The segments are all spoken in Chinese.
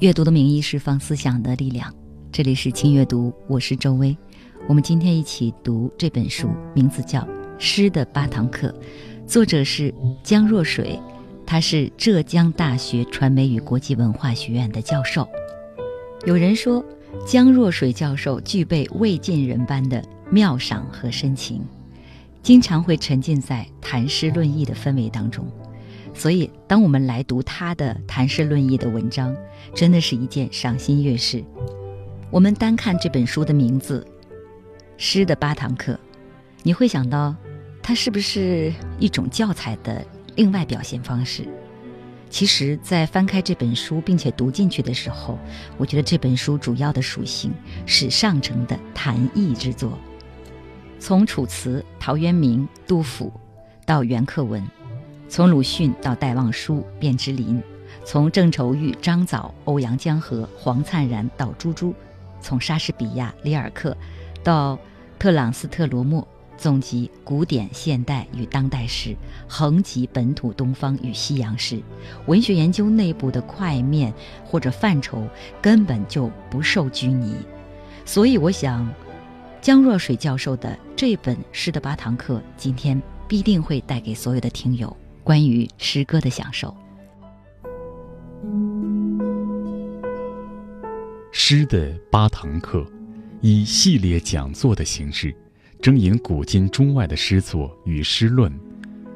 阅读的名义释放思想的力量。这里是轻阅读，我是周薇。我们今天一起读这本书，名字叫《诗的八堂课》，作者是江若水，他是浙江大学传媒与国际文化学院的教授。有人说，江若水教授具备魏晋人般的妙赏和深情，经常会沉浸在谈诗论艺的氛围当中。所以，当我们来读他的谈诗论艺的文章，真的是一件赏心悦事。我们单看这本书的名字《诗的八堂课》，你会想到，它是不是一种教材的另外表现方式？其实，在翻开这本书并且读进去的时候，我觉得这本书主要的属性是上乘的谈艺之作，从楚辞、陶渊明、杜甫到袁克文。从鲁迅到戴望舒、卞之琳，从郑愁予、张枣、欧阳江河、黄灿然到朱朱，从莎士比亚、里尔克到特朗斯特罗莫，总集古典、现代与当代诗，横集本土东方与西洋诗，文学研究内部的块面或者范畴根本就不受拘泥。所以，我想，江若水教授的这本《诗的八堂课》，今天必定会带给所有的听友。关于诗歌的享受，诗的八堂课，以系列讲座的形式，征引古今中外的诗作与诗论，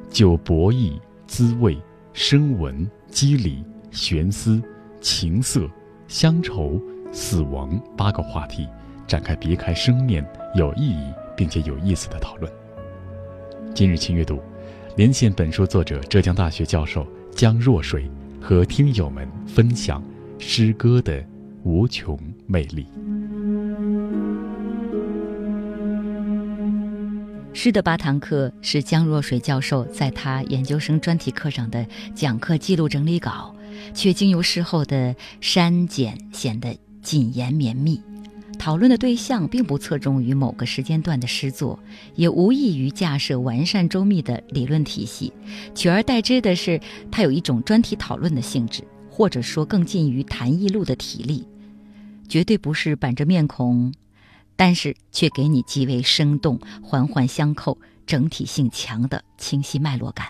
就博弈、滋味、声闻、机理、玄思、情色、乡愁、死亡八个话题，展开别开生面、有意义并且有意思的讨论。今日轻阅读。连线本书作者浙江大学教授江若水，和听友们分享诗歌的无穷魅力。诗的八堂课是江若水教授在他研究生专题课上的讲课记录整理稿，却经由事后的删减，显得谨言绵密。讨论的对象并不侧重于某个时间段的诗作，也无异于架设完善周密的理论体系，取而代之的是，它有一种专题讨论的性质，或者说更近于谈艺录的体力，绝对不是板着面孔，但是却给你极为生动、环环相扣、整体性强的清晰脉络感。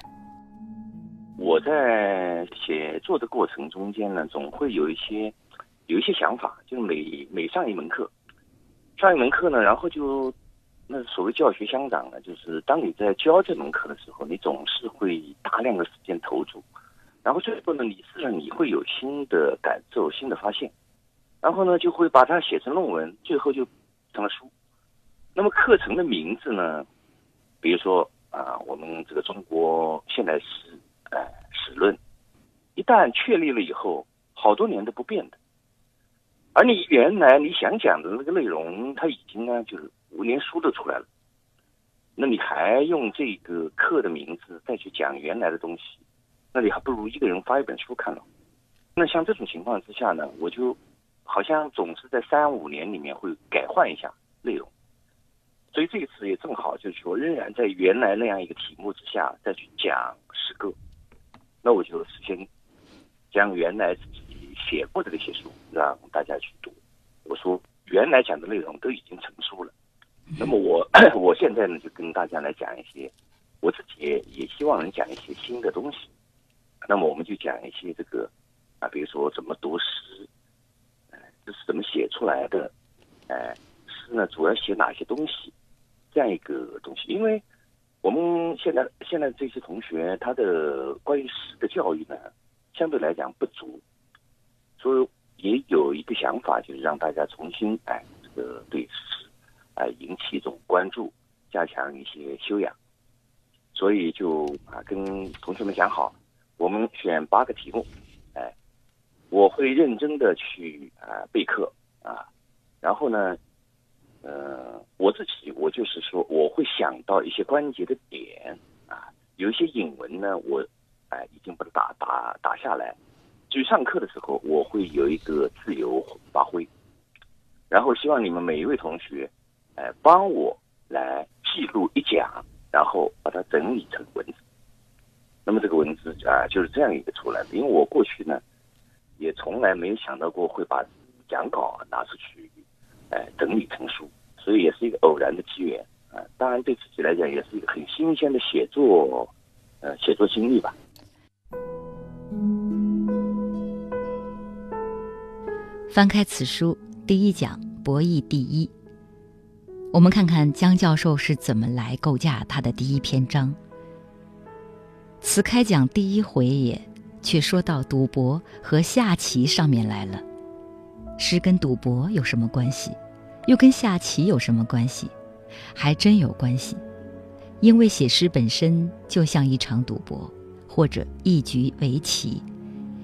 我在写作的过程中间呢，总会有一些。有一些想法，就每每上一门课，上一门课呢，然后就那所谓教学相长呢，就是当你在教这门课的时候，你总是会大量的时间投注，然后最后呢，你自然你会有新的感受、新的发现，然后呢，就会把它写成论文，最后就成了书。那么课程的名字呢，比如说啊，我们这个中国现代史，哎，史论，一旦确立了以后，好多年都不变的。而你原来你想讲的那个内容，它已经呢，就是五年书都出来了，那你还用这个课的名字再去讲原来的东西，那你还不如一个人发一本书看了。那像这种情况之下呢，我就好像总是在三五年里面会改换一下内容，所以这一次也正好就是说，仍然在原来那样一个题目之下再去讲诗歌，那我就事先将原来。写过的那些书，让大家去读。我说，原来讲的内容都已经成书了。那么我 我现在呢，就跟大家来讲一些，我自己也希望能讲一些新的东西。那么我们就讲一些这个啊，比如说怎么读诗，呃，这是怎么写出来的？哎，诗呢，主要写哪些东西？这样一个东西。因为我们现在现在这些同学，他的关于诗的教育呢，相对来讲不足。所以也有一个想法，就是让大家重新哎，这个对诗哎引起一种关注，加强一些修养。所以就啊跟同学们讲好，我们选八个题目，哎，我会认真的去啊备课。啊，然后呢，呃，我自己我就是说我会想到一些关节的点啊，有一些引文呢，我哎已经把它打打打下来，去上课的时候，我会有一个自由发挥，然后希望你们每一位同学，哎，帮我来记录一讲，然后把它整理成文字。那么这个文字啊，就是这样一个出来的。因为我过去呢，也从来没有想到过会把讲稿拿出去，哎，整理成书，所以也是一个偶然的机缘啊。当然对自己来讲，也是一个很新鲜的写作，呃，写作经历吧。翻开此书，第一讲博弈第一，我们看看江教授是怎么来构架他的第一篇章。此开讲第一回也，却说到赌博和下棋上面来了。诗跟赌博有什么关系？又跟下棋有什么关系？还真有关系，因为写诗本身就像一场赌博，或者一局围棋。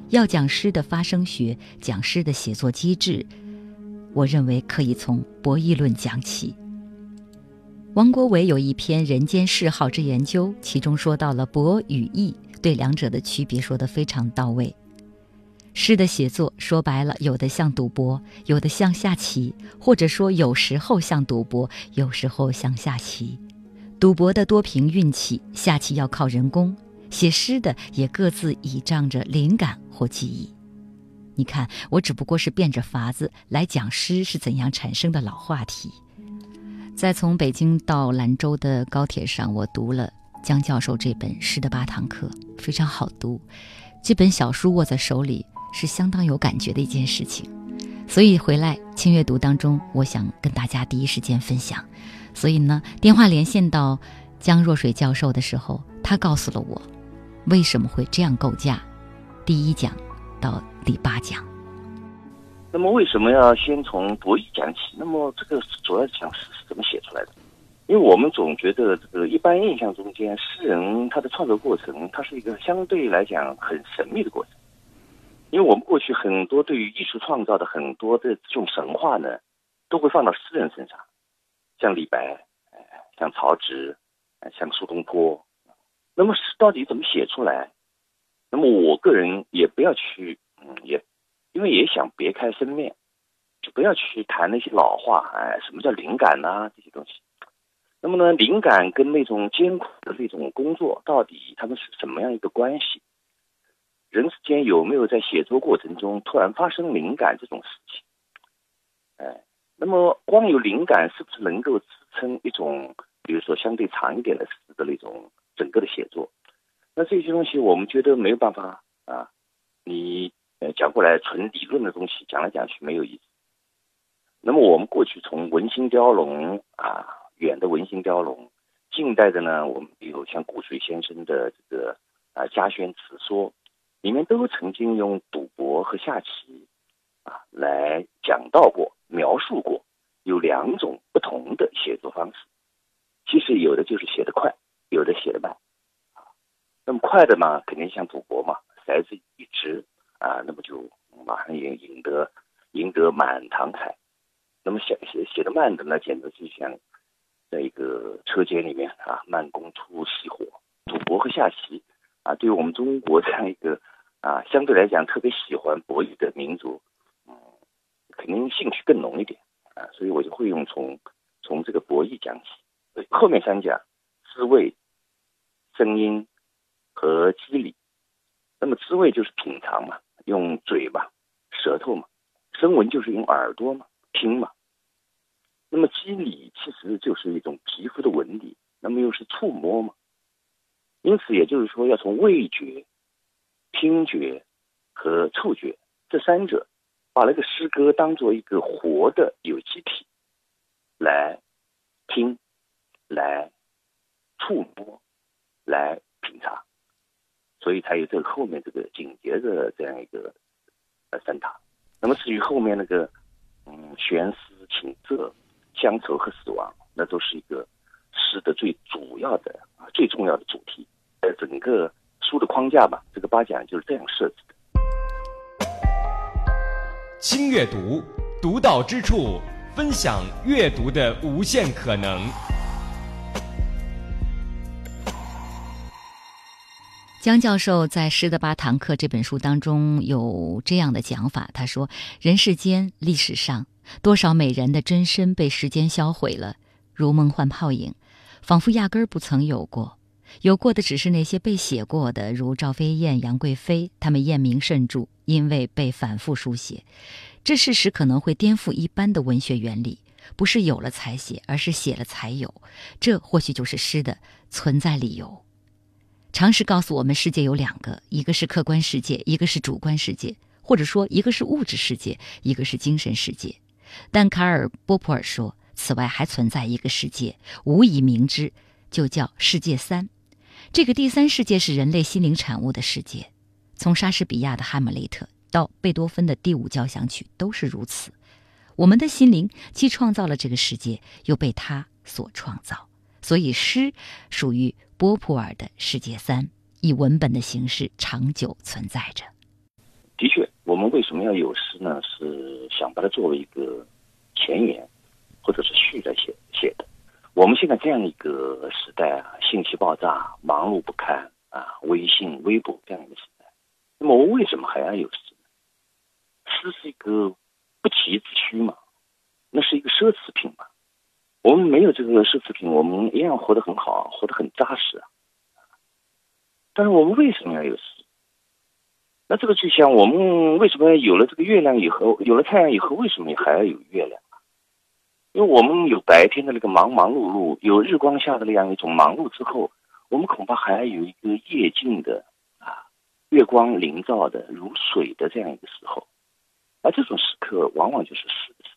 要讲诗的发声学，讲诗的写作机制，我认为可以从博弈论讲起。王国维有一篇《人间嗜好之研究》，其中说到了博与弈，对两者的区别说得非常到位。诗的写作说白了，有的像赌博，有的像下棋，或者说有时候像赌博，有时候像下棋。赌博的多凭运气，下棋要靠人工。写诗的也各自倚仗着灵感或记忆。你看，我只不过是变着法子来讲诗是怎样产生的老话题。在从北京到兰州的高铁上，我读了江教授这本《诗的八堂课》，非常好读。这本小书握在手里是相当有感觉的一件事情，所以回来轻阅读当中，我想跟大家第一时间分享。所以呢，电话连线到江若水教授的时候，他告诉了我为什么会这样构架，第一讲到第八讲。那么为什么要先从博弈讲起？那么这个主要讲诗是怎么写出来的？因为我们总觉得这个一般印象中间，诗人他的创作过程，它是一个相对来讲很神秘的过程。因为我们过去很多对于艺术创造的很多的这种神话呢，都会放到诗人身上，像李白，像曹植，像苏东坡。那么诗到底怎么写出来？那么我个人也不要去，嗯，也。因为也想别开生面，就不要去谈那些老话，哎，什么叫灵感呐？这些东西。那么呢，灵感跟那种艰苦的那种工作，到底他们是什么样一个关系？人之间有没有在写作过程中突然发生灵感这种事情？哎，那么光有灵感是不是能够支撑一种，比如说相对长一点的诗的那种整个的写作？那这些东西我们觉得没有办法啊，你。呃，讲过来纯理论的东西，讲来讲去没有意思。那么我们过去从文心雕龙啊，远的文心雕龙，近代的呢，我们比如像古水先生的这个啊《家轩词说》，里面都曾经用赌博和下棋啊来讲到过、描述过，有两种不同的写作方式。其实有的就是写得快，有的写的慢啊。那么快的嘛，肯定像赌博嘛，骰子一直。啊，那么就马上赢赢得赢得满堂彩。那么写写写的慢的呢，简直就像在一个车间里面啊，慢工出细活。赌博和下棋啊，对于我们中国这样一个啊，相对来讲特别喜欢博弈的民族，嗯，肯定兴趣更浓一点啊。所以我就会用从从这个博弈讲起，后面三讲滋味、声音和肌理。那么滋味就是品尝嘛。用嘴巴、舌头嘛，声闻就是用耳朵嘛，听嘛。那么肌理其实就是一种皮肤的纹理，那么又是触摸嘛。因此，也就是说，要从味觉、听觉和触觉这三者，把那个诗歌当做一个活的有机体来听、来触摸、来品茶。所以才有这个后面这个紧接着这样一个呃三塔。那么至于后面那个嗯悬丝情色、乡愁和死亡，那都是一个诗的最主要的啊最重要的主题。在整个书的框架吧，这个八讲就是这样设置的。轻阅读，独到之处，分享阅读的无限可能。江教授在《诗的八堂课》这本书当中有这样的讲法，他说：“人世间历史上多少美人的真身被时间销毁了，如梦幻泡影，仿佛压根儿不曾有过。有过的只是那些被写过的，如赵飞燕、杨贵妃，他们艳名甚著，因为被反复书写。这事实可能会颠覆一般的文学原理，不是有了才写，而是写了才有。这或许就是诗的存在理由。”常识告诉我们，世界有两个，一个是客观世界，一个是主观世界，或者说一个是物质世界，一个是精神世界。但卡尔·波普尔说，此外还存在一个世界，无以明之，就叫世界三。这个第三世界是人类心灵产物的世界，从莎士比亚的《哈姆雷特》到贝多芬的第五交响曲都是如此。我们的心灵既创造了这个世界，又被它所创造，所以诗属于。波普尔的世界三以文本的形式长久存在着。的确，我们为什么要有诗呢？是想把它作为一个前言，或者是序来写写的。我们现在这样一个时代啊，信息爆炸，忙碌不堪啊，微信、微博这样一个时代，那么我为什么还要有诗呢？诗是一个不急之需嘛，那是一个奢侈品嘛。我们没有这个奢侈品，我们一样活得很好，活得很扎实啊。但是我们为什么要有诗？那这个就像我们为什么有了这个月亮以后，有了太阳以后，为什么还要有月亮？因为我们有白天的那个忙忙碌碌，有日光下的那样一种忙碌之后，我们恐怕还要有一个夜静的啊，月光临照的如水的这样一个时候，而这种时刻往往就是诗的时。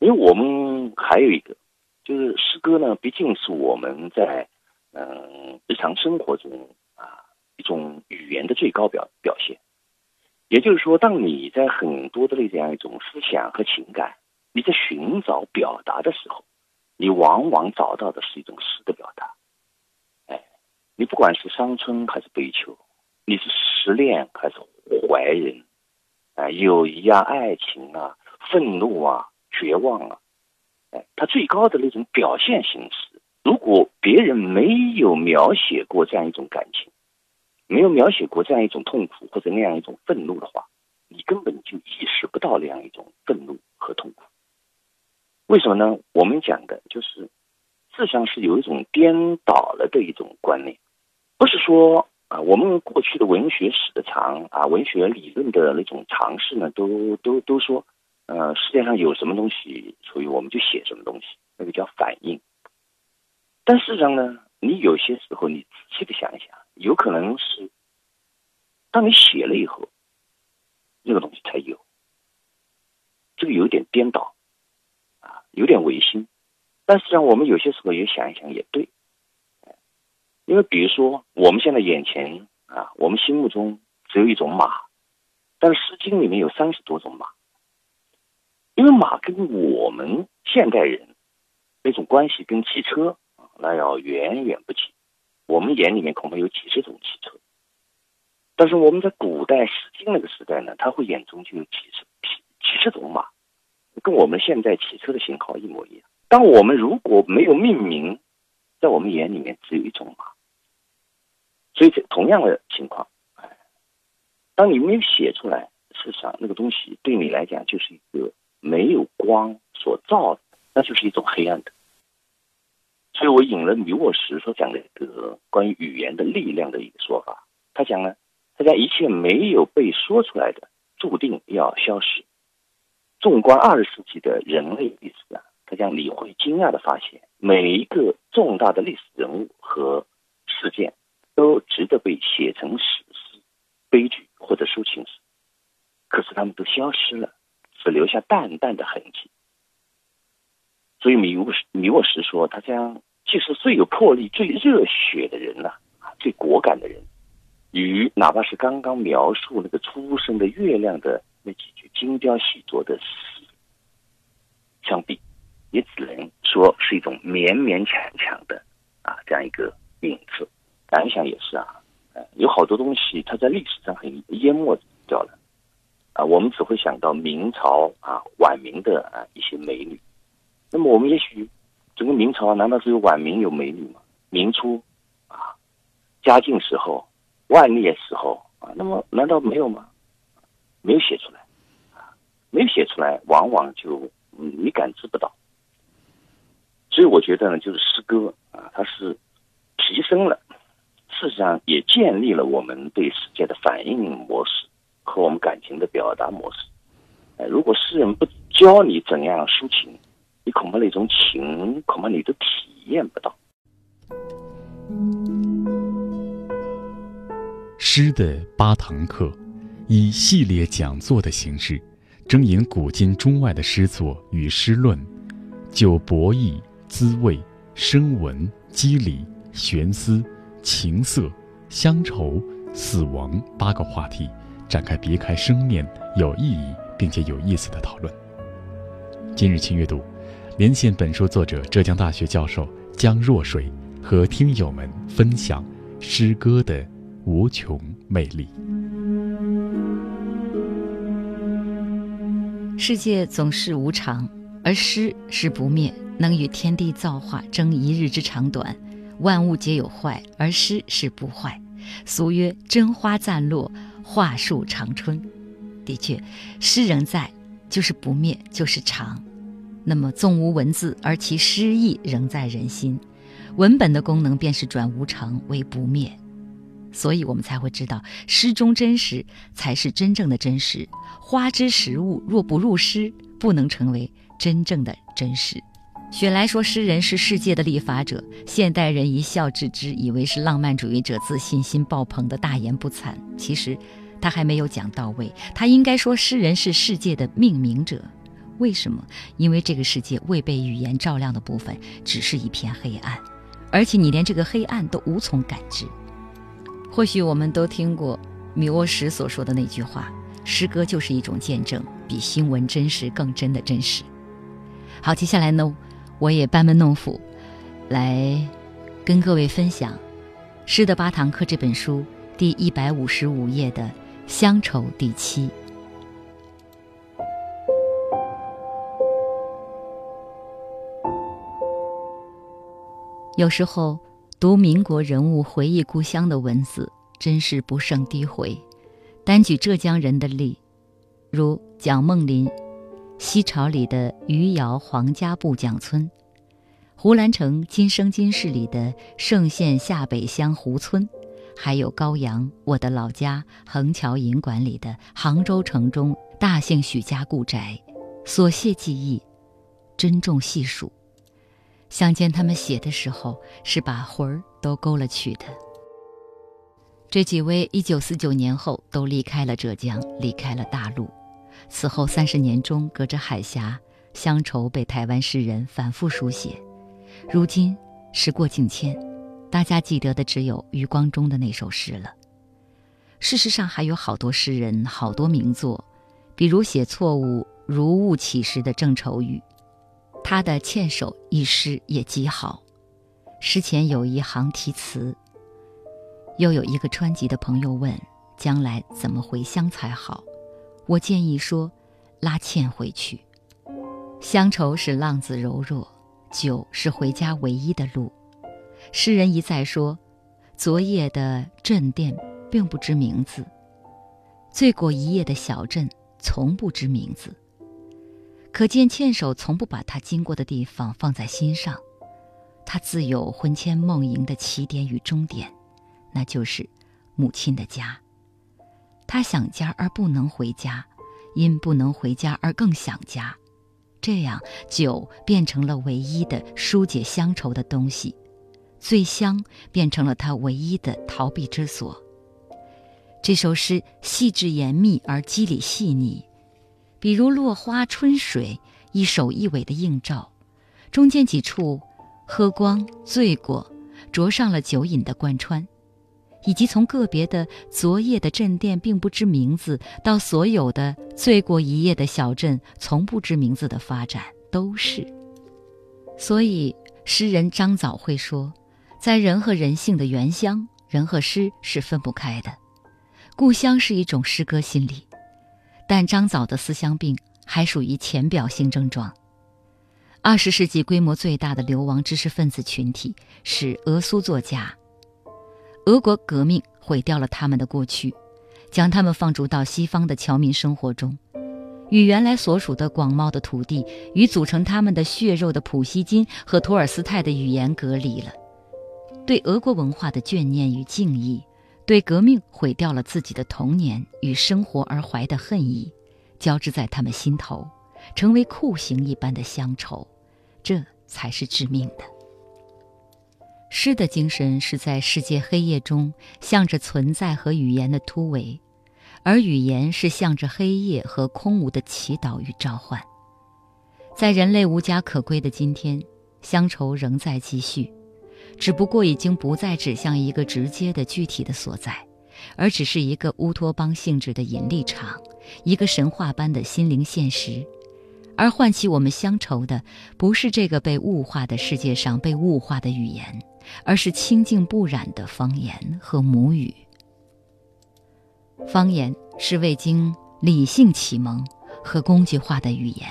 因为我们还有一个，就是诗歌呢，毕竟是我们在嗯日常生活中啊一种语言的最高表表现。也就是说，当你在很多的这样一种思想和情感，你在寻找表达的时候，你往往找到的是一种诗的表达。哎，你不管是伤春还是悲秋，你是失恋还是怀人，啊，友谊啊，爱情啊，愤怒啊。绝望了，哎，他最高的那种表现形式，如果别人没有描写过这样一种感情，没有描写过这样一种痛苦或者那样一种愤怒的话，你根本就意识不到那样一种愤怒和痛苦。为什么呢？我们讲的就是，实上是有一种颠倒了的一种观念，不是说啊，我们过去的文学史的常啊，文学理论的那种尝试呢，都都都说。呃，世界上有什么东西，所以我们就写什么东西，那个叫反应。但事实上呢，你有些时候你仔细的想一想，有可能是，当你写了以后，那个东西才有。这个有点颠倒，啊，有点违心。但实际上，我们有些时候也想一想，也对。因为比如说，我们现在眼前啊，我们心目中只有一种马，但是《诗经》里面有三十多种马。因为马跟我们现代人那种关系跟汽车，那要远远不及。我们眼里面恐怕有几十种汽车，但是我们在古代《诗经》那个时代呢，他会眼中就有几十几几十种马，跟我们现在汽车的型号一模一样。当我们如果没有命名，在我们眼里面只有一种马。所以这，同样的情况，哎，当你没有写出来，事实上那个东西对你来讲就是一个。没有光所照，那就是一种黑暗的。所以我引了米沃什所讲的一个关于语言的力量的一个说法。他讲呢，他讲一切没有被说出来的，注定要消失。纵观二十世纪的人类历史啊，他讲你会惊讶的发现，每一个重大的历史人物和事件，都值得被写成史诗、悲剧或者抒情史，可是他们都消失了。只留下淡淡的痕迹，所以米沃米沃什说，他将既是最有魄力、最热血的人呐，啊，最果敢的人，与哪怕是刚刚描述那个出生的月亮的那几句精雕细琢的诗相比，也只能说是一种勉勉强强的啊这样一个名字。想想也是啊，有好多东西它在历史上很淹没掉了，啊，我们只会想到明朝啊晚明的啊一些美女，那么我们也许整个明朝难道只有晚明有美女吗？明初啊，嘉靖时候、万历时候啊，那么难道没有吗？没有写出来，啊，没有写出来，往往就你感知不到。所以我觉得呢，就是诗歌啊，它是提升了。事实上，也建立了我们对世界的反应模式和我们感情的表达模式。哎，如果诗人不教你怎样抒情，你恐怕那种情，恐怕你都体验不到。诗的八堂课，以系列讲座的形式，征引古今中外的诗作与诗论，就博弈、滋味、声闻、机理、玄思。情色、乡愁、死亡八个话题，展开别开生面、有意义并且有意思的讨论。今日轻阅读，连线本书作者浙江大学教授江若水，和听友们分享诗歌的无穷魅力。世界总是无常，而诗是不灭，能与天地造化争一日之长短。万物皆有坏，而诗是不坏。俗曰“真花暂落，画树长春”。的确，诗仍在，就是不灭，就是长。那么，纵无文字，而其诗意仍在人心。文本的功能便是转无常为不灭，所以我们才会知道，诗中真实才是真正的真实。花之实物若不入诗，不能成为真正的真实。雪莱说：“诗人是世界的立法者。”现代人一笑置之，以为是浪漫主义者自信心爆棚的大言不惭。其实，他还没有讲到位。他应该说，诗人是世界的命名者。为什么？因为这个世界未被语言照亮的部分，只是一片黑暗，而且你连这个黑暗都无从感知。或许我们都听过米沃什所说的那句话：“诗歌就是一种见证，比新闻真实更真的真实。”好，接下来呢？我也班门弄斧，来跟各位分享《诗的八堂课》这本书第一百五十五页的乡愁第七。有时候读民国人物回忆故乡的文字，真是不胜低回。单举浙江人的例，如蒋梦麟。西朝里的余姚黄家埠蒋村，胡兰成《今生今世》里的盛县下北乡胡村，还有高阳我的老家横桥银馆里的杭州城中大姓许家故宅，所写记忆，珍重细数。想见他们写的时候，是把魂儿都勾了去的。这几位一九四九年后都离开了浙江，离开了大陆。此后三十年中，隔着海峡，乡愁被台湾诗人反复书写。如今时过境迁，大家记得的只有余光中的那首诗了。事实上，还有好多诗人，好多名作，比如写错误如雾起时的郑愁予，他的《欠手》一诗也极好。诗前有一行题词：“又有一个川籍的朋友问，将来怎么回乡才好？”我建议说，拉纤回去。乡愁是浪子柔弱，酒是回家唯一的路。诗人一再说，昨夜的镇店并不知名字，醉过一夜的小镇从不知名字。可见纤手从不把他经过的地方放在心上，他自有魂牵梦萦的起点与终点，那就是母亲的家。他想家而不能回家，因不能回家而更想家，这样酒变成了唯一的疏解乡愁的东西，醉乡变成了他唯一的逃避之所。这首诗细致严密而机理细腻，比如落花春水，一首一尾的映照，中间几处喝光醉过，着上了酒瘾的贯穿。以及从个别的昨夜的镇店并不知名字，到所有的醉过一夜的小镇从不知名字的发展，都是。所以诗人张藻会说，在人和人性的原乡，人和诗是分不开的，故乡是一种诗歌心理。但张枣的思乡病还属于浅表性症状。二十世纪规模最大的流亡知识分子群体是俄苏作家。俄国革命毁掉了他们的过去，将他们放逐到西方的侨民生活中，与原来所属的广袤的土地与组成他们的血肉的普希金和托尔斯泰的语言隔离了。对俄国文化的眷念与敬意。对革命毁掉了自己的童年与生活而怀的恨意，交织在他们心头，成为酷刑一般的乡愁，这才是致命的。诗的精神是在世界黑夜中向着存在和语言的突围，而语言是向着黑夜和空无的祈祷与召唤。在人类无家可归的今天，乡愁仍在继续。只不过已经不再指向一个直接的具体的所在，而只是一个乌托邦性质的引力场，一个神话般的心灵现实。而唤起我们乡愁的，不是这个被物化的世界上被物化的语言，而是清净不染的方言和母语。方言是未经理性启蒙和工具化的语言，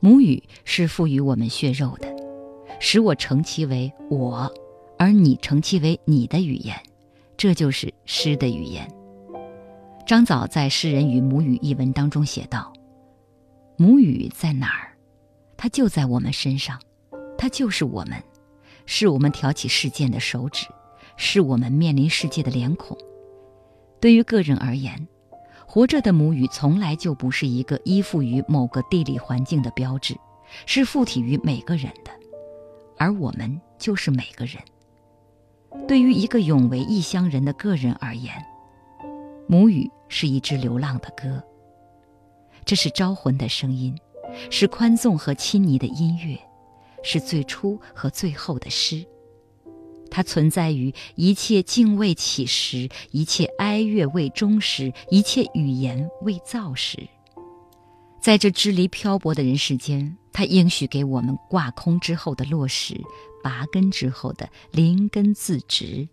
母语是赋予我们血肉的。使我称其为我，而你称其为你的语言，这就是诗的语言。张藻在《诗人与母语》一文当中写道：“母语在哪儿？它就在我们身上，它就是我们，是我们挑起事件的手指，是我们面临世界的脸孔。对于个人而言，活着的母语从来就不是一个依附于某个地理环境的标志，是附体于每个人的。”而我们就是每个人。对于一个永为异乡人的个人而言，母语是一支流浪的歌。这是招魂的声音，是宽纵和亲昵的音乐，是最初和最后的诗。它存在于一切敬畏起时，一切哀乐未终时，一切语言未造时。在这支离漂泊的人世间。他应许给我们挂空之后的落实，拔根之后的灵根自植。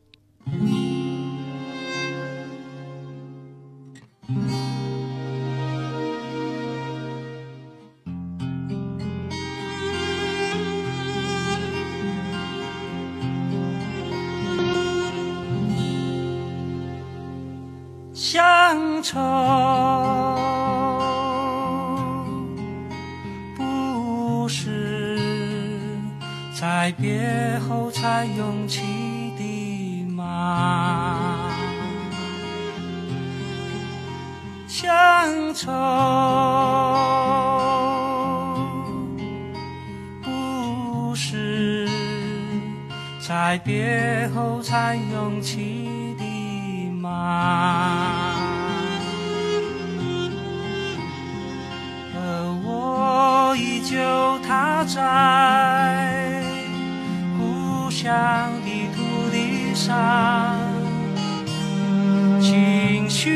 乡愁。在别后才勇气的吗？乡愁不是在别后才勇气的吗？而我依旧踏在。故乡的土地上，情绪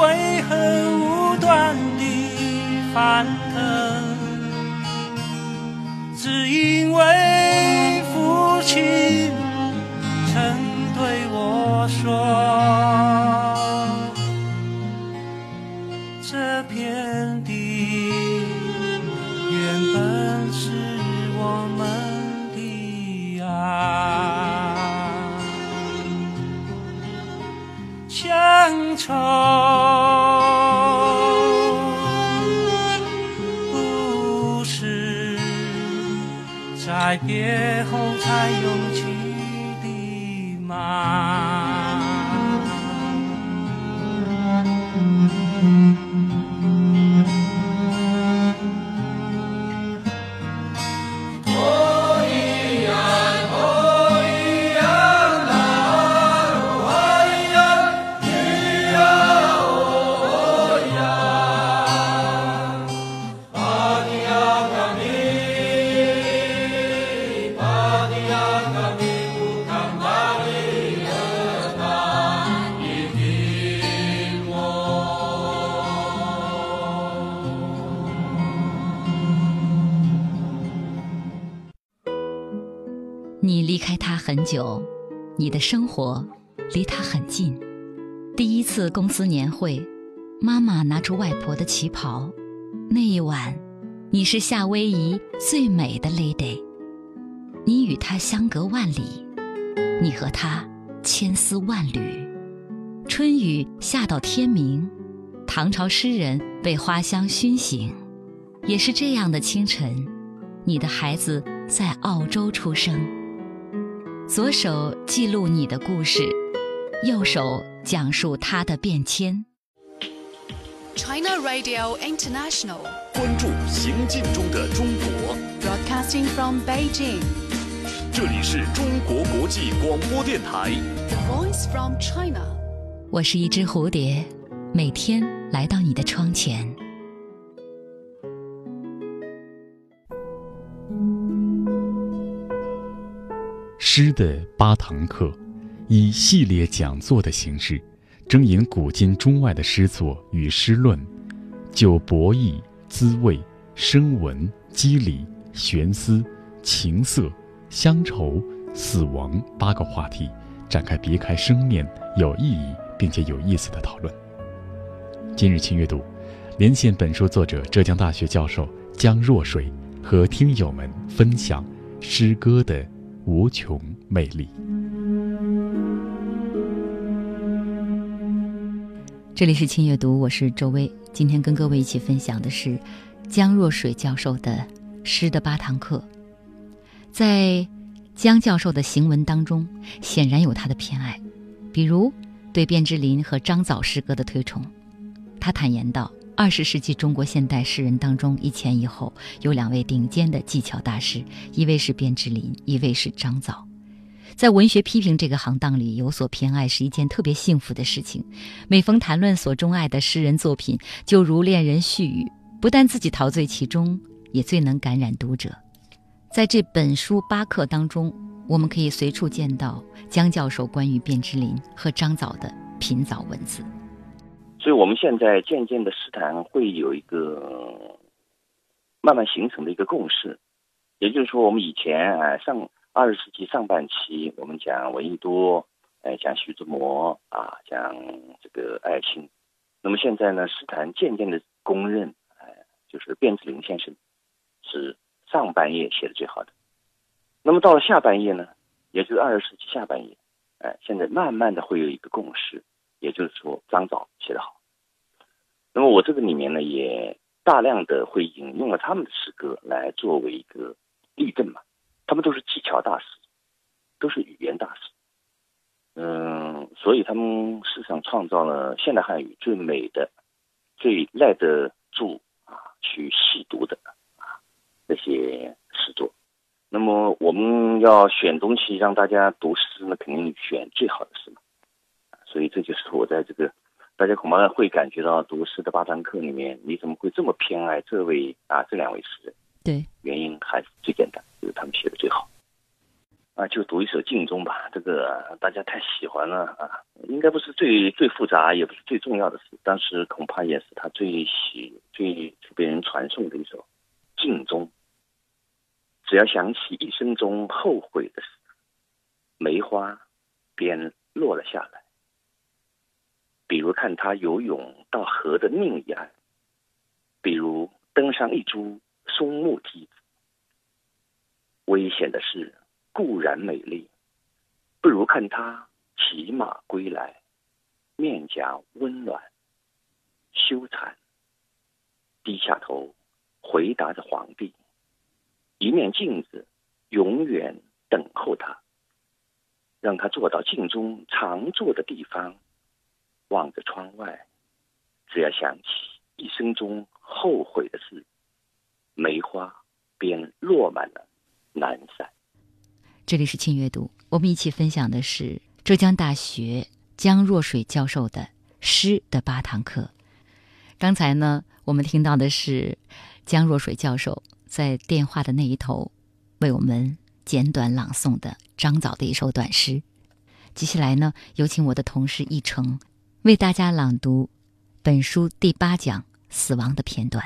为何无端地翻腾？只因为父亲曾对我说。愁不是在别后才有你离开他很久，你的生活离他很近。第一次公司年会，妈妈拿出外婆的旗袍，那一晚，你是夏威夷最美的 lady。你与他相隔万里，你和他千丝万缕。春雨下到天明，唐朝诗人被花香熏醒。也是这样的清晨，你的孩子在澳洲出生。左手记录你的故事，右手讲述他的变迁。China Radio International 关注行进中的中国。broadcasting from Beijing. 这里是中国国际广播电台。The voice from China. 我是一只蝴蝶，每天来到你的窗前。诗的八堂课，以系列讲座的形式，征引古今中外的诗作与诗论，就博弈、滋味、声闻、机理、玄思、情色、乡愁、死亡八个话题，展开别开生面、有意义并且有意思的讨论。今日轻阅读，连线本书作者浙江大学教授江若水，和听友们分享诗歌的无穷魅力。这里是轻阅读，我是周薇。今天跟各位一起分享的是江若水教授的《诗的八堂课》。在江教授的行文当中，显然有他的偏爱，比如对卞之琳和张枣诗歌的推崇。他坦言道：“二十世纪中国现代诗人当中，一前一后有两位顶尖的技巧大师，一位是卞之琳，一位是张枣。在文学批评这个行当里，有所偏爱是一件特别幸福的事情。每逢谈论所钟爱的诗人作品，就如恋人絮语，不但自己陶醉其中，也最能感染读者。在这本书八课当中，我们可以随处见到江教授关于卞之琳和张枣的品藻文字。所以我们现在渐渐的诗坛会有一个慢慢形成的一个共识，也就是说，我们以前啊上二十世纪上半期我们讲闻一多，哎讲徐志摩啊讲这个艾青，那么现在呢诗坛渐渐的公认，哎就是卞之琳先生是上半叶写的最好的，那么到了下半叶呢，也就是二十世纪下半叶，哎现在慢慢的会有一个共识。也就是说，张枣写得好。那么我这个里面呢，也大量的会引用了他们的诗歌来作为一个例证嘛。他们都是技巧大师，都是语言大师。嗯，所以他们事实上创造了现代汉语最美的、最耐得住啊去细读的啊这些诗作。那么我们要选东西让大家读诗呢，肯定选最好的诗嘛。所以这就是我在这个，大家恐怕会感觉到读诗的八堂课里面，你怎么会这么偏爱这位啊这两位诗人？对，原因还是最简单，就是他们写的最好。啊，就读一首《镜中》吧，这个大家太喜欢了啊，应该不是最最复杂，也不是最重要的诗，但是恐怕也是他最喜最被人传颂的一首《镜中》。只要想起一生中后悔的事，梅花便落了下来。比如看他游泳到河的另一岸，比如登上一株松木梯子。危险的事固然美丽，不如看他骑马归来，面颊温暖，羞惭，低下头回答着皇帝。一面镜子永远等候他，让他坐到镜中常坐的地方。望着窗外，只要想起一生中后悔的事，梅花便落满了南山。这里是轻阅读，我们一起分享的是浙江大学江若水教授的诗的八堂课。刚才呢，我们听到的是江若水教授在电话的那一头为我们简短朗诵的张枣的一首短诗。接下来呢，有请我的同事易成。为大家朗读本书第八讲死亡的片段。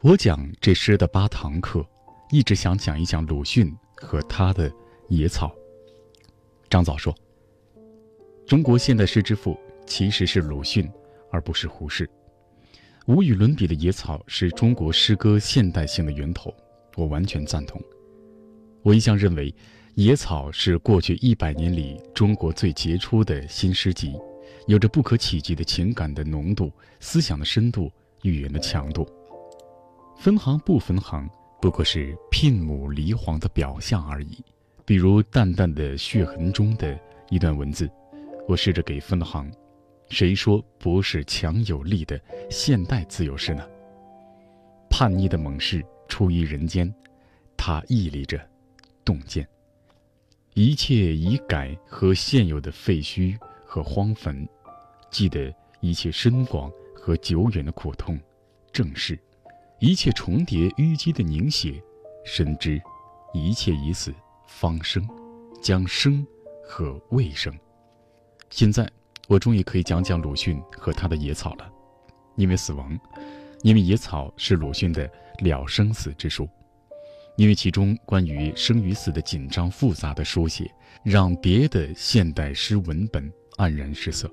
我讲这诗的八堂课，一直想讲一讲鲁迅和他的野草。张枣说：“中国现代诗之父其实是鲁迅，而不是胡适。无与伦比的野草是中国诗歌现代性的源头，我完全赞同。我一向认为，野草是过去一百年里中国最杰出的新诗集，有着不可企及的情感的浓度、思想的深度、语言的强度。分行不分行，不过是聘母离黄的表象而已。”比如淡淡的血痕中的一段文字，我试着给分行。谁说不是强有力的现代自由诗呢？叛逆的猛士出于人间，他屹立着，洞见一切已改和现有的废墟和荒坟，记得一切深广和久远的苦痛，正是一切重叠淤积的凝血，深知一切已死。方生，将生和未生。现在我终于可以讲讲鲁迅和他的野草了。因为死亡，因为野草是鲁迅的了生死之书，因为其中关于生与死的紧张复杂的书写，让别的现代诗文本黯然失色。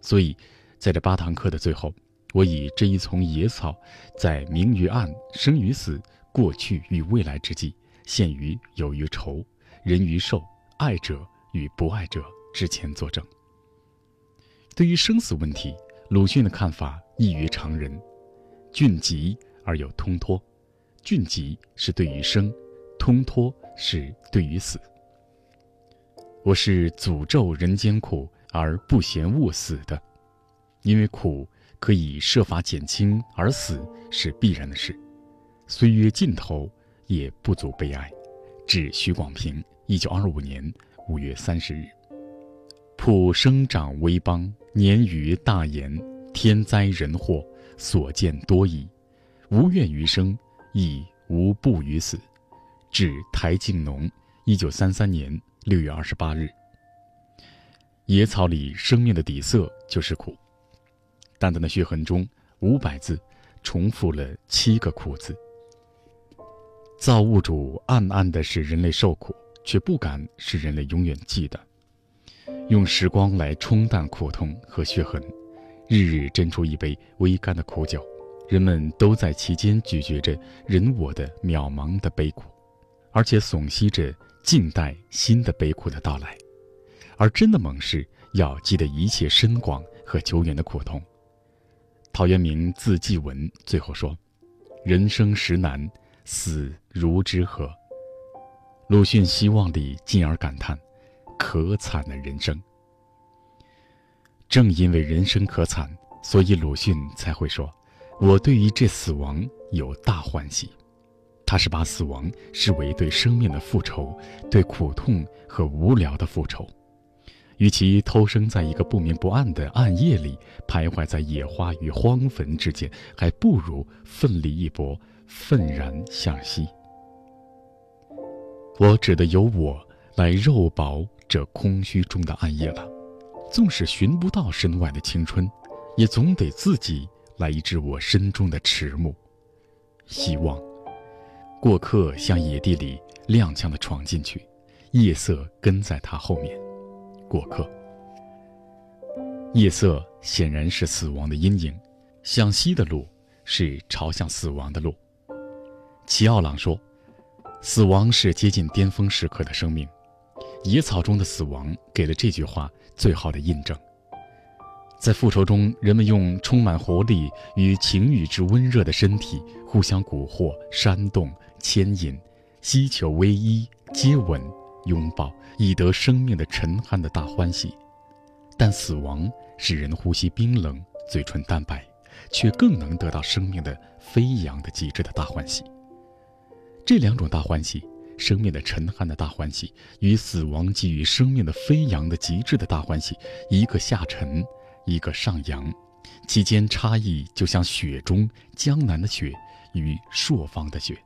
所以，在这八堂课的最后，我以这一丛野草，在明与暗、生与死、过去与未来之际。陷于有与仇、人与兽、爱者与不爱者之前作证。对于生死问题，鲁迅的看法异于常人，峻极而又通脱。峻极是对于生，通脱是对于死。我是诅咒人间苦而不嫌恶死的，因为苦可以设法减轻，而死是必然的事。岁月尽头。也不足悲哀。致徐广平，一九二五年五月三十日。普生长危邦，年余大言，天灾人祸，所见多矣。无怨于生，亦无不于死。致台静农，一九三三年六月二十八日。野草里生命的底色就是苦。淡淡的血痕中，五百字，重复了七个苦字。造物主暗暗的使人类受苦，却不敢使人类永远记得。用时光来冲淡苦痛和血痕，日日斟出一杯微甘的苦酒，人们都在其间咀嚼着人我的渺茫的悲苦，而且悚息着静待新的悲苦的到来。而真的猛士要记得一切深广和久远的苦痛。陶渊明字季文最后说：“人生实难。”死如之何？鲁迅希望里进而感叹：可惨的人生。正因为人生可惨，所以鲁迅才会说：“我对于这死亡有大欢喜。”他是把死亡视为对生命的复仇，对苦痛和无聊的复仇。与其偷生在一个不明不暗的暗夜里，徘徊在野花与荒坟之间，还不如奋力一搏。愤然向西。我只得由我来肉饱这空虚中的暗夜了。纵使寻不到身外的青春，也总得自己来医治我身中的迟暮。希望过客向野地里踉跄的闯进去，夜色跟在他后面。过客，夜色显然是死亡的阴影，向西的路是朝向死亡的路。齐奥朗说：“死亡是接近巅峰时刻的生命。”野草中的死亡给了这句话最好的印证。在复仇中，人们用充满活力与情欲之温热的身体互相蛊惑、煽动、牵引，希求偎依、接吻、拥抱，以得生命的沉酣的大欢喜。但死亡使人呼吸冰冷、嘴唇淡白，却更能得到生命的飞扬的极致的大欢喜。这两种大欢喜，生命的沉酣的大欢喜，与死亡给予生命的飞扬的极致的大欢喜，一个下沉，一个上扬，其间差异就像雪中江南的雪与朔方的雪。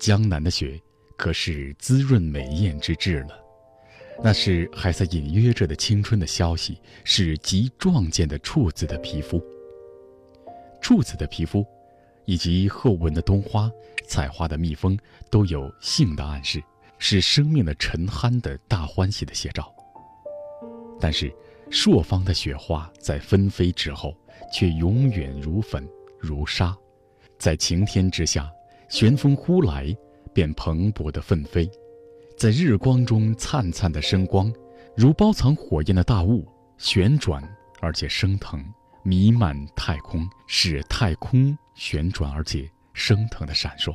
江南的雪可是滋润美艳之至了，那是还在隐约着的青春的消息，是极壮健的处子的皮肤。处子的皮肤。以及后文的冬花、采花的蜜蜂，都有性的暗示，是生命的沉酣的大欢喜的写照。但是，朔方的雪花在纷飞之后，却永远如粉如沙，在晴天之下，旋风忽来，便蓬勃的奋飞，在日光中灿灿的生光，如包藏火焰的大雾，旋转而且升腾。弥漫太空，使太空旋转而且升腾的闪烁，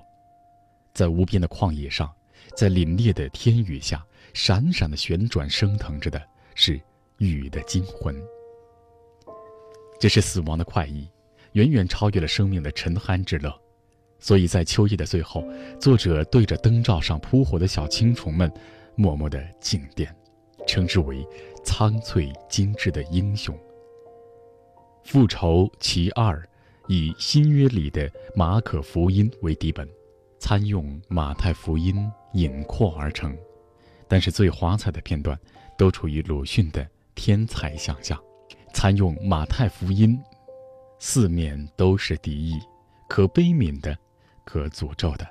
在无边的旷野上，在凛冽的天宇下，闪闪的旋转升腾着的是雨的精魂。这是死亡的快意，远远超越了生命的沉酣之乐。所以在秋夜的最后，作者对着灯罩上扑火的小青虫们，默默的敬奠，称之为苍翠精致的英雄。复仇其二，以新约里的马可福音为底本，参用马太福音引扩而成。但是最华彩的片段，都出于鲁迅的天才想象。参用马太福音，四面都是敌意，可悲悯的，可诅咒的。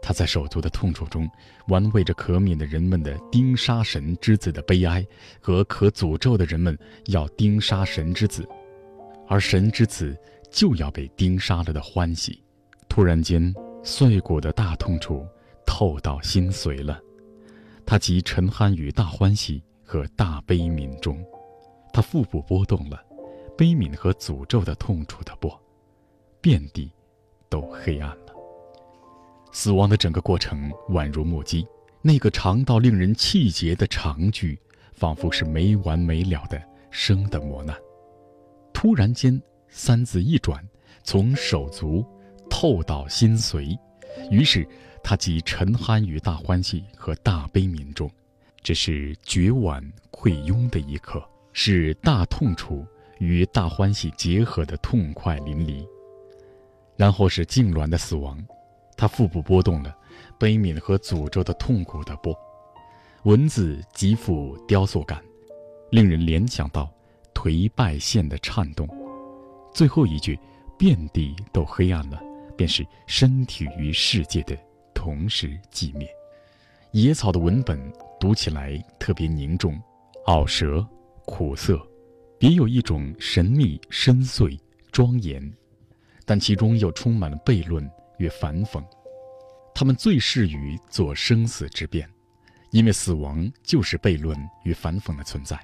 他在手足的痛楚中，玩味着可悯的人们的钉杀神之子的悲哀，和可诅咒的人们要钉杀神之子。而神之子就要被钉杀了的欢喜，突然间碎骨的大痛楚透到心髓了。他即沉酣于大欢喜和大悲悯中，他腹部波动了，悲悯和诅咒的痛楚的波，遍地都黑暗了。死亡的整个过程宛如目击，那个长到令人气结的长句，仿佛是没完没了的生的磨难。突然间，三字一转，从手足透到心髓，于是他即沉酣于大欢喜和大悲悯中。这是绝婉溃拥的一刻，是大痛楚与大欢喜结合的痛快淋漓。然后是痉挛的死亡，他腹部波动了，悲悯和诅咒的痛苦的波。文字极富雕塑感，令人联想到。颓败线的颤动，最后一句“遍地都黑暗了”，便是身体与世界的同时寂灭。野草的文本读起来特别凝重、拗舌、苦涩，别有一种神秘、深邃、庄严，但其中又充满了悖论与反讽。他们最适于做生死之辩，因为死亡就是悖论与反讽的存在。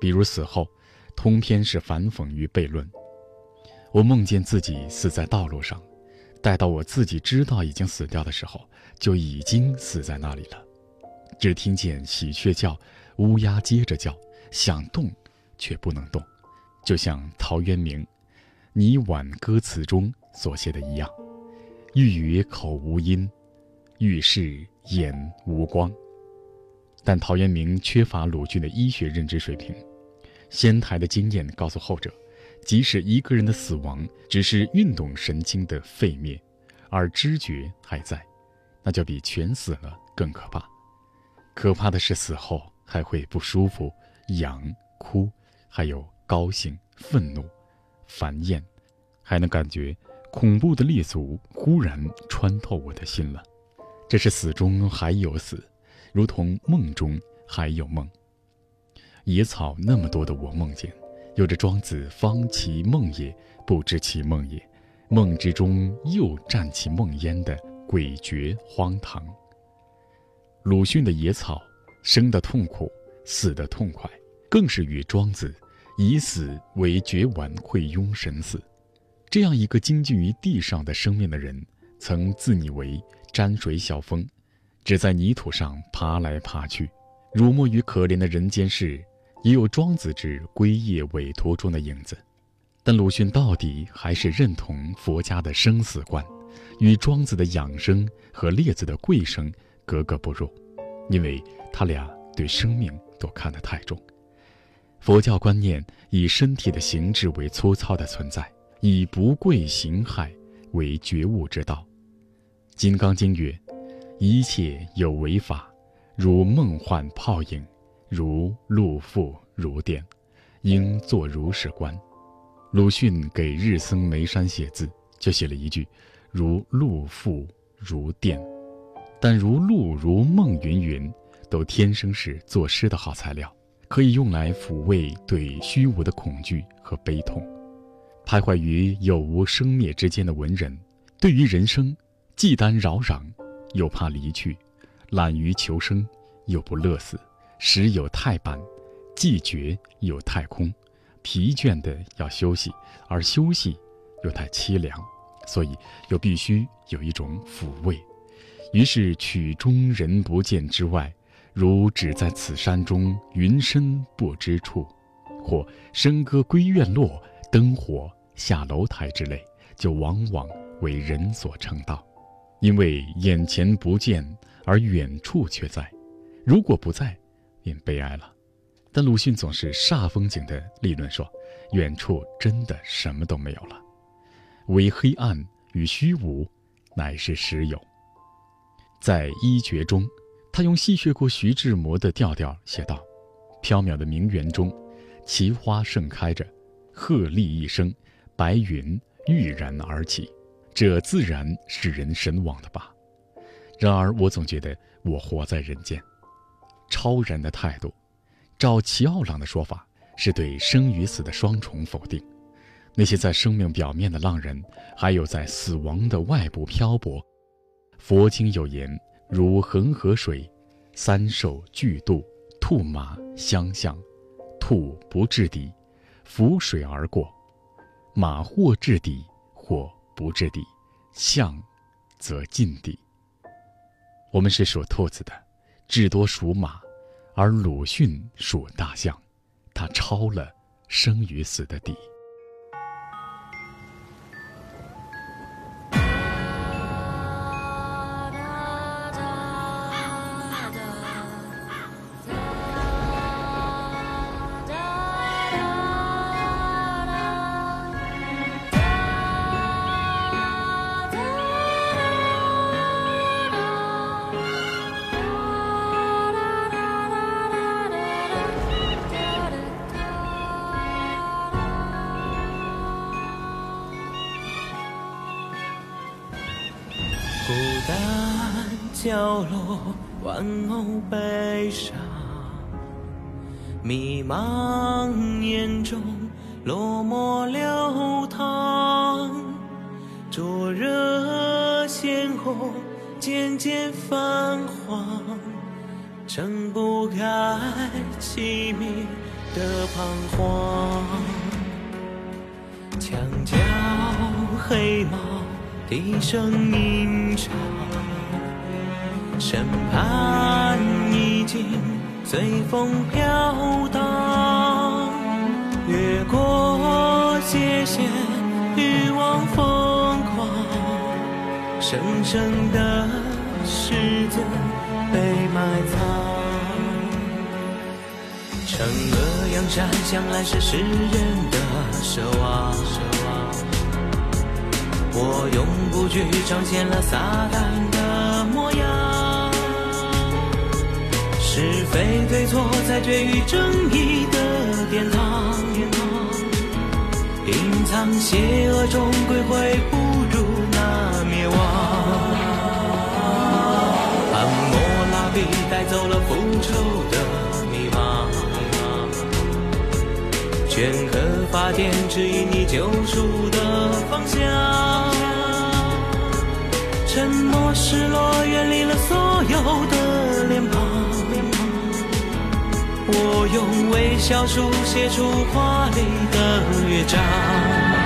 比如死后，通篇是反讽与悖论。我梦见自己死在道路上，待到我自己知道已经死掉的时候，就已经死在那里了。只听见喜鹊叫，乌鸦接着叫，想动，却不能动，就像陶渊明《泥碗》歌词中所写的一样：“欲语口无音，欲视眼无光。”但陶渊明缺乏鲁迅的医学认知水平。仙台的经验告诉后者，即使一个人的死亡只是运动神经的废灭，而知觉还在，那就比全死了更可怕。可怕的是死后还会不舒服、痒、哭，还有高兴、愤怒、烦厌，还能感觉恐怖的立足忽然穿透我的心了。这是死中还有死，如同梦中还有梦。野草那么多的我梦见，有着庄子方其梦也，不知其梦也，梦之中又占其梦焉的诡谲荒唐。鲁迅的野草，生的痛苦，死的痛快，更是与庄子以死为绝完溃庸神死，这样一个精进于地上的生命的人，曾自拟为沾水小风，只在泥土上爬来爬去，辱没于可怜的人间事。也有庄子之归夜委托中的影子，但鲁迅到底还是认同佛家的生死观，与庄子的养生和列子的贵生格格不入，因为他俩对生命都看得太重。佛教观念以身体的形质为粗糙的存在，以不贵形骸为觉悟之道。《金刚经》曰：“一切有为法，如梦幻泡影。”如露复如电，应作如是观。鲁迅给日僧眉山写字，就写了一句：“如露复如电。”但如露如梦云云，都天生是作诗的好材料，可以用来抚慰对虚无的恐惧和悲痛。徘徊于有无生灭之间的文人，对于人生，既担扰攘，又怕离去；懒于求生，又不乐死；时有太半，既绝又太空；疲倦的要休息，而休息又太凄凉，所以又必须有一种抚慰。于是曲终人不见之外，如只在此山中，云深不知处，或笙歌归院落，灯火下楼台之类，就往往为人所称道。因为眼前不见，而远处却在。如果不在，便悲哀了。但鲁迅总是煞风景的立论说，远处真的什么都没有了，唯黑暗与虚无，乃是实有。在一绝中，他用戏谑过徐志摩的调调写道：“缥缈的名园中，奇花盛开着，鹤唳一声，白云郁然而起，这自然使人神往的吧。然而，我总觉得我活在人间，超然的态度，照齐奥朗的说法，是对生与死的双重否定。那些在生命表面的浪人，还有在死亡的外部漂泊。”佛经有言：“如恒河水，三兽俱渡，兔马相向，兔不至底，浮水而过；马或至底，或不至底，象则近底。”我们是属兔子的，至多属马，而鲁迅属大象，他超了生与死的底。角落，玩偶悲伤，迷茫眼中落寞流淌，灼热鲜红渐渐泛黄，撑不开凄迷的彷徨，墙角黑猫低声吟唱。审判已经随风飘荡，越过界限，欲望疯狂，生生的狮子被埋藏。惩恶扬善向来是世人的奢望，我用不惧彰显了撒旦的模样。是非对错，在绝于正义的殿堂。隐藏邪恶终归会不如那灭亡。暗魔拉比带走了复仇的迷茫，镌刻法典指引你救赎的方向。沉默失落，远离了所有的脸庞。我用微笑书写出华丽的乐章。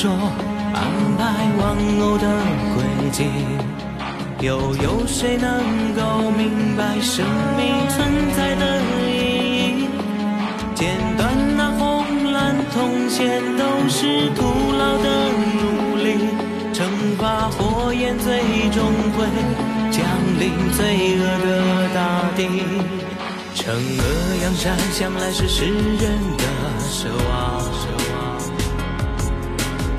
说安排玩偶的轨迹？又有谁能够明白生命存在的意义？剪断那红蓝铜线都是徒劳的努力，惩罚火焰最终会降临罪恶的大地。惩恶扬善向来是世人的奢望，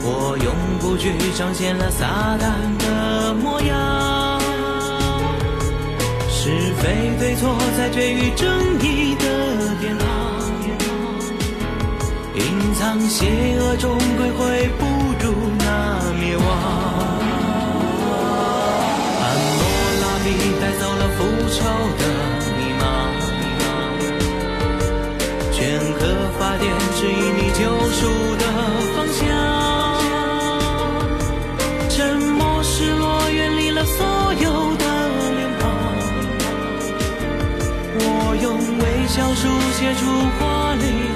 我用不惧彰显了撒旦的模样。是非对错，在决于正义的殿堂。隐藏邪恶，终归会不如那灭亡。安摩拉比带走了复仇的书写出华丽。